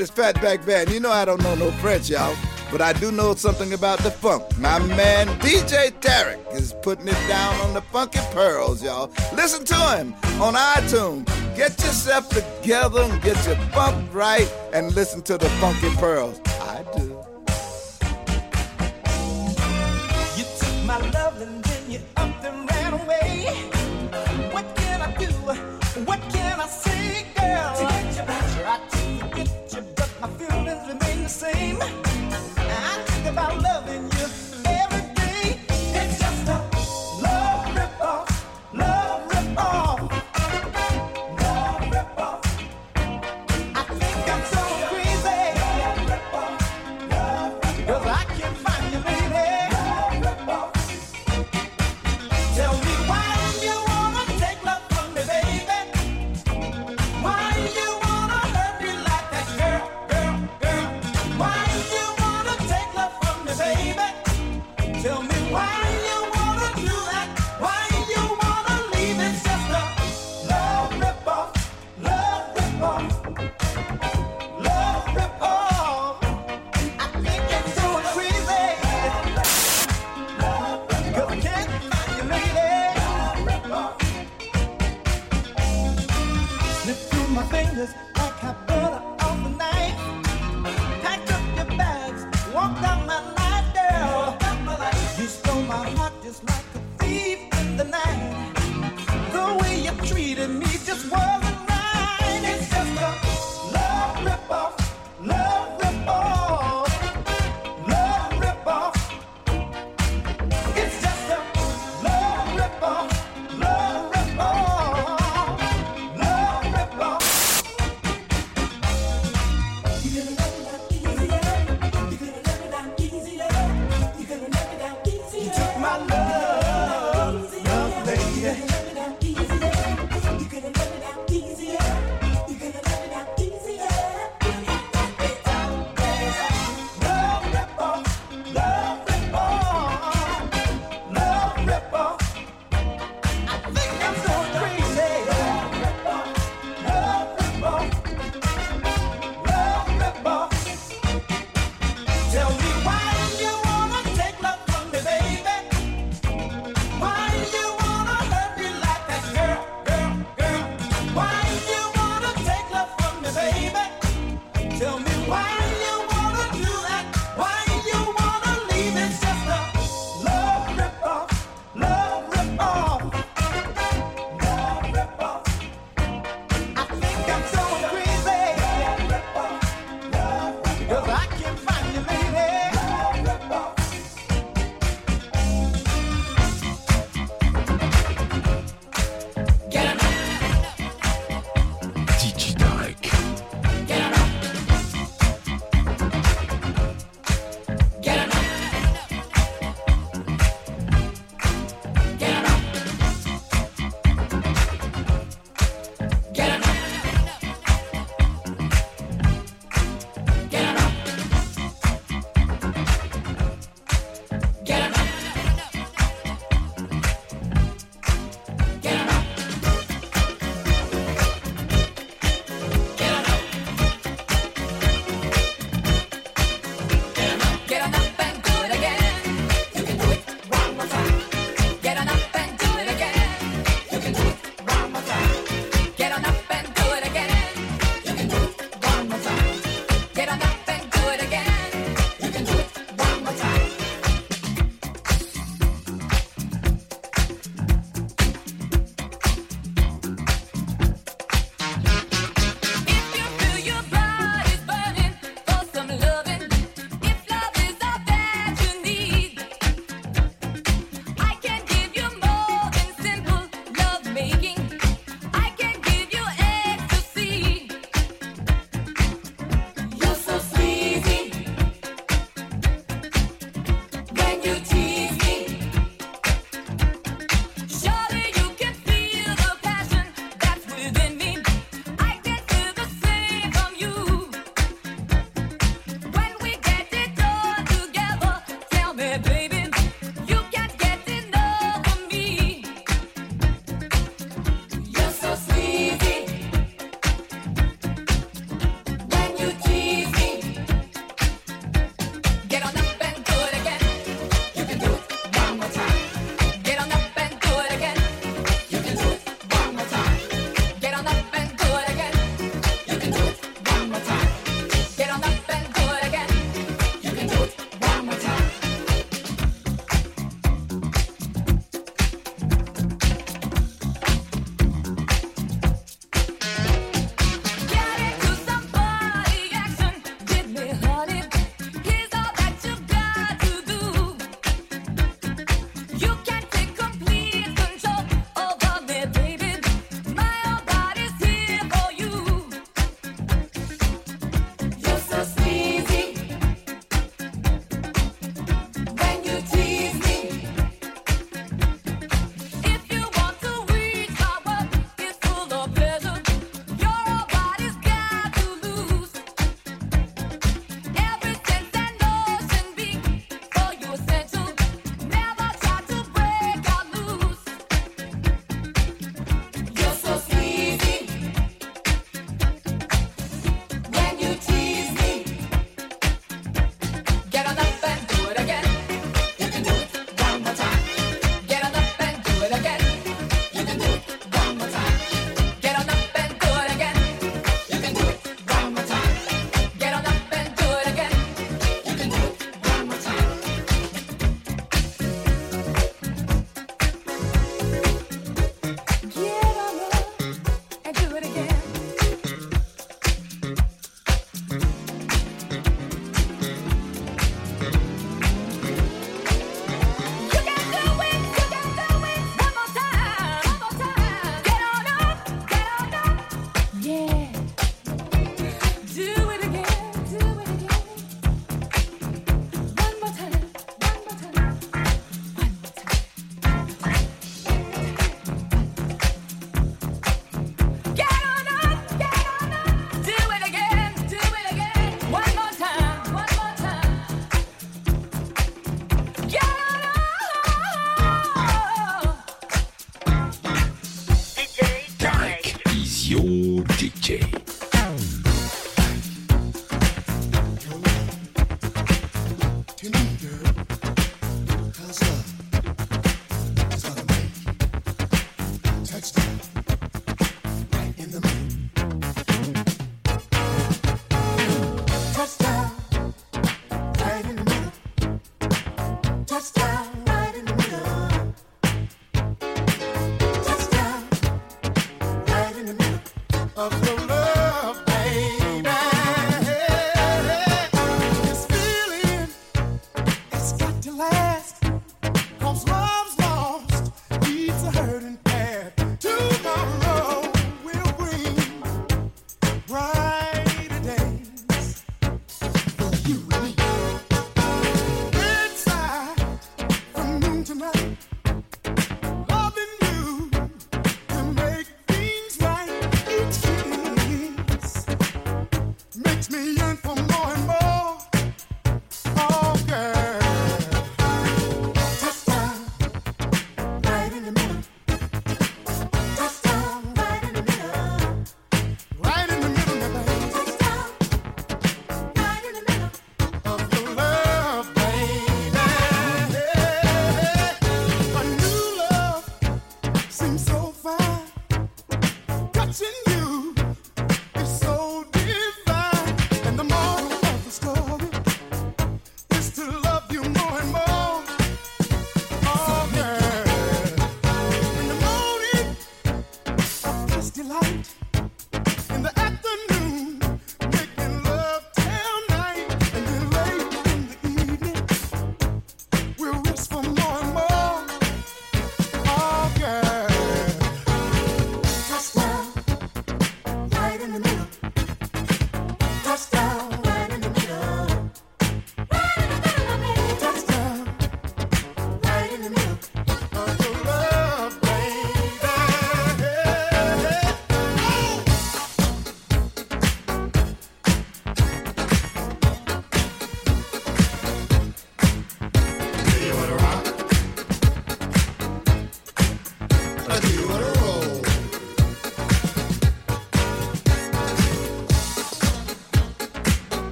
This Fatback Band. You know I don't know no French, y'all, but I do know something about the funk. My man DJ Tarek is putting it down on the funky pearls, y'all. Listen to him on iTunes. Get yourself together and get your funk right and listen to the funky pearls. I do. You took my love and then you upped and ran away. same. I think about loving you.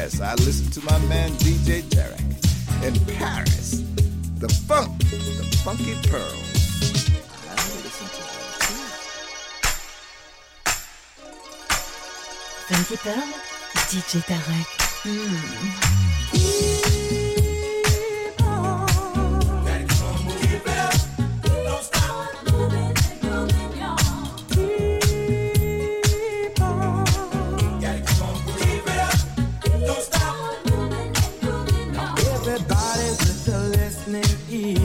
yes, I listen to my man DJ Tarek in Paris. The funk, the funky pearl. Funky Pearl, DJ Tarek. eat.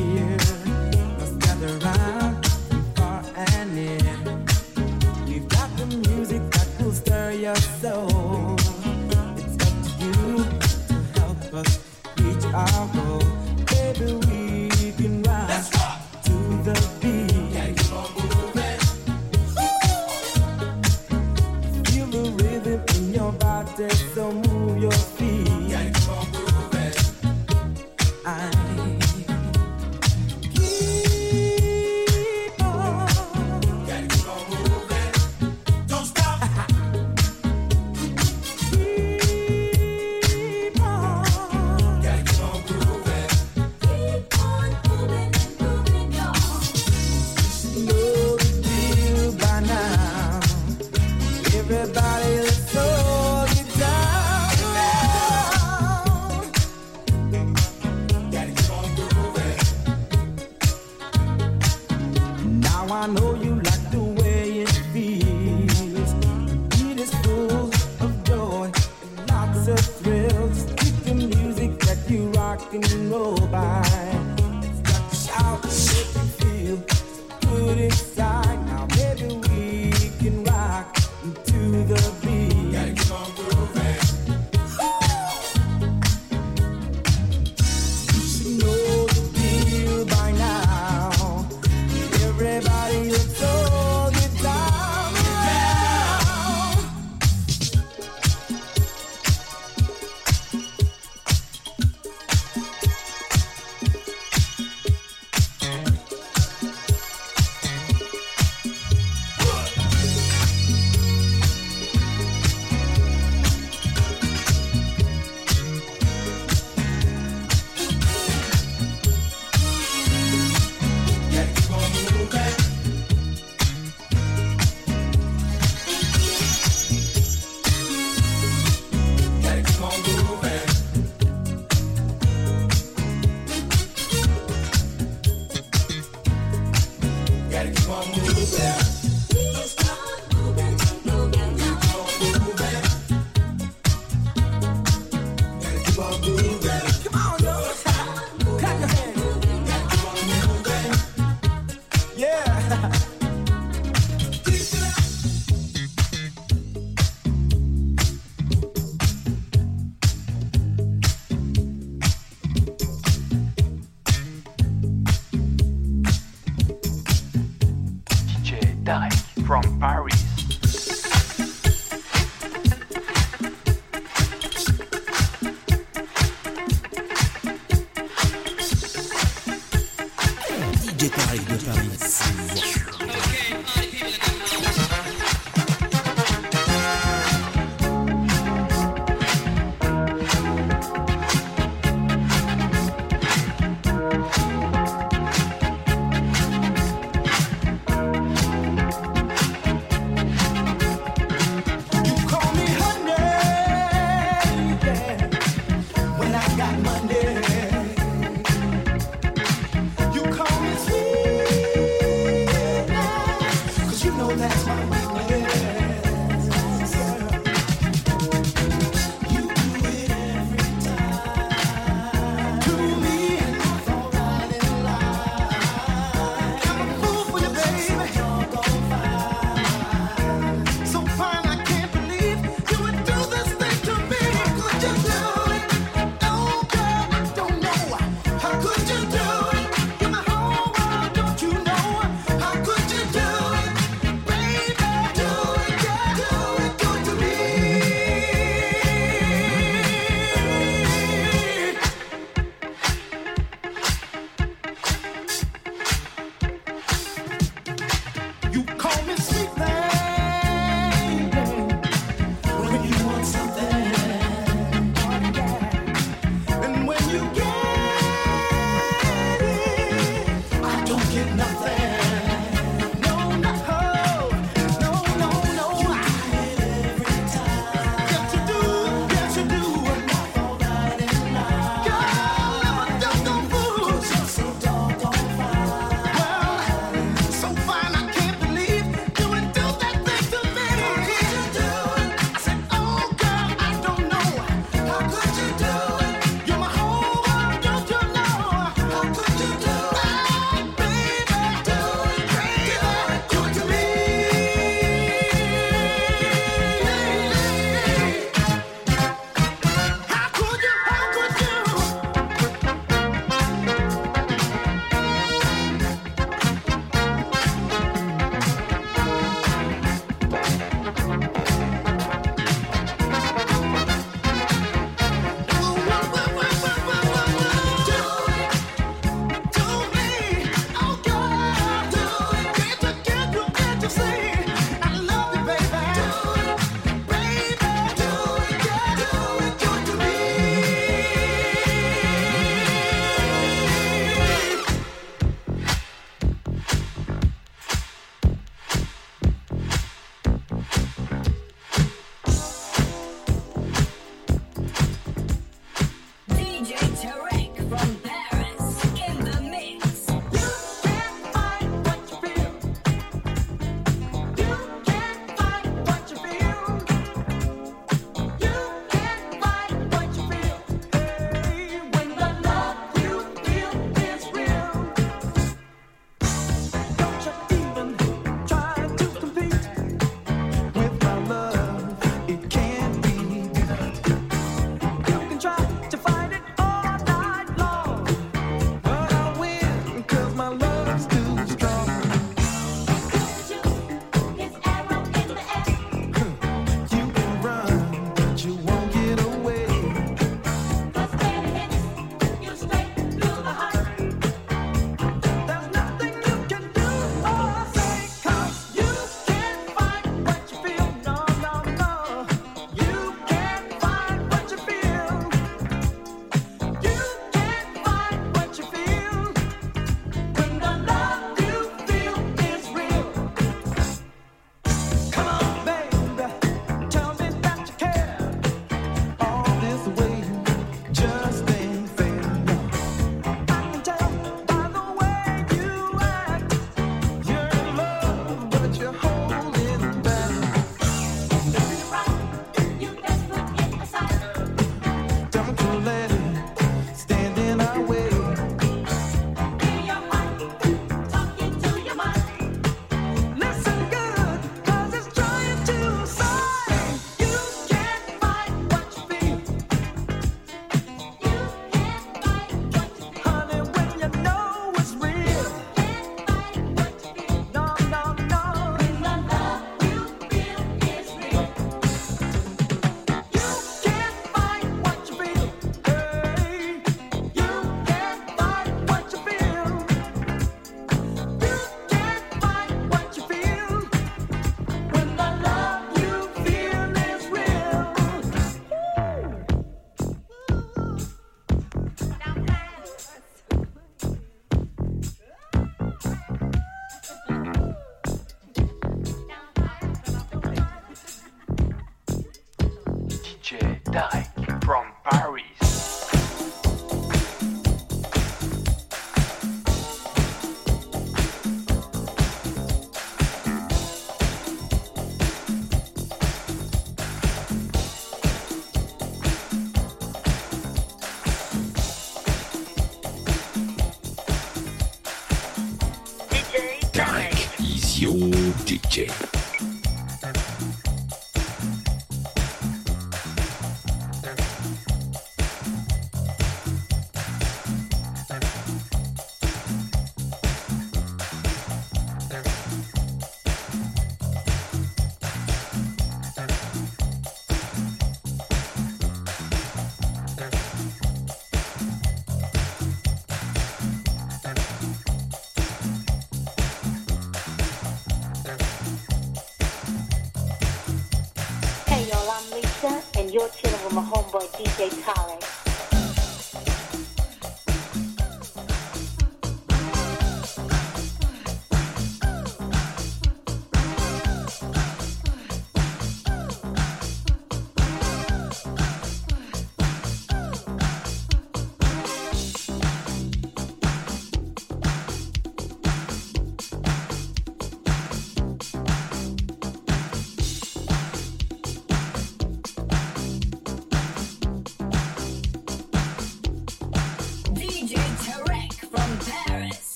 my homeboy DJ Tarek.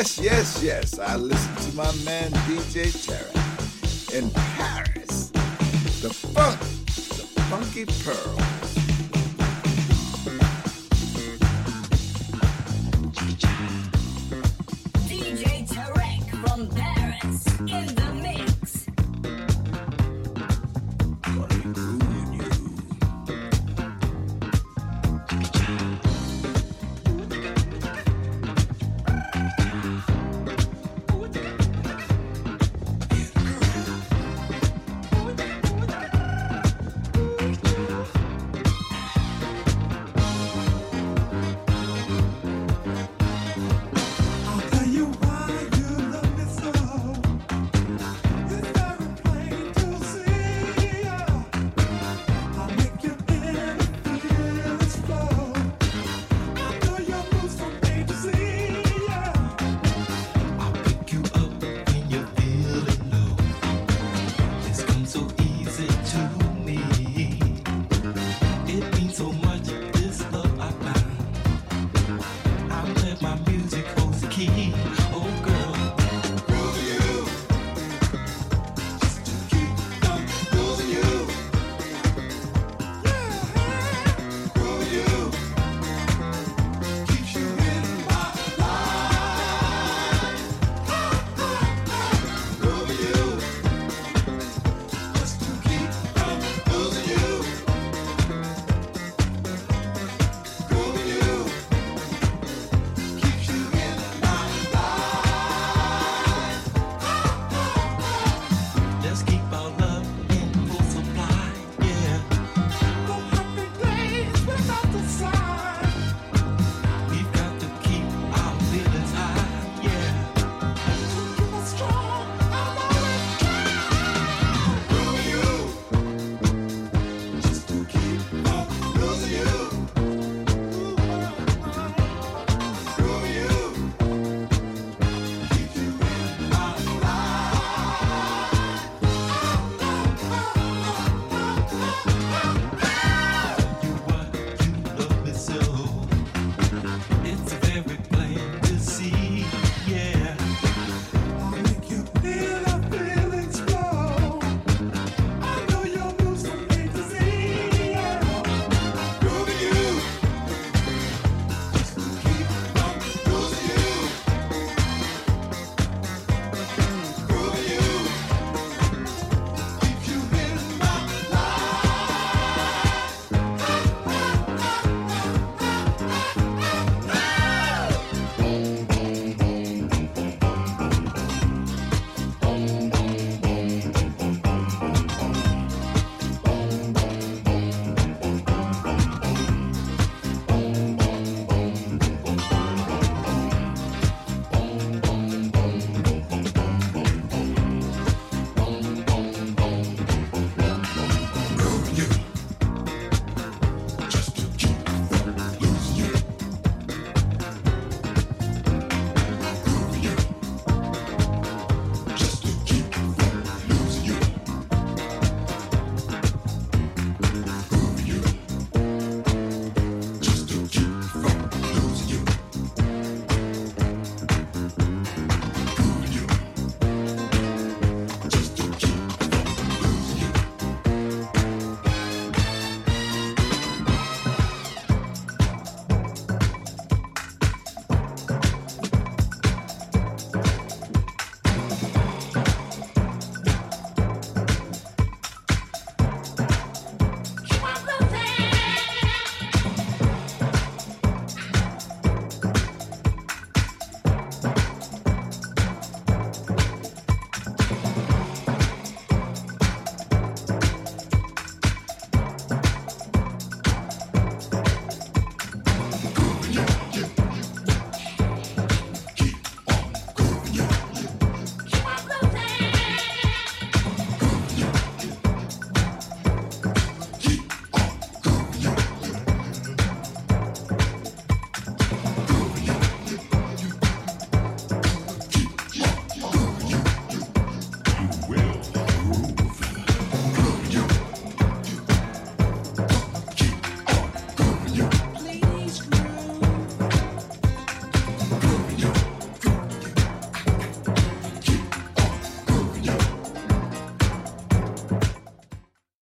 Yes, yes, yes. I listen to my man DJ Tarek in Paris. The funk, the funky pearl.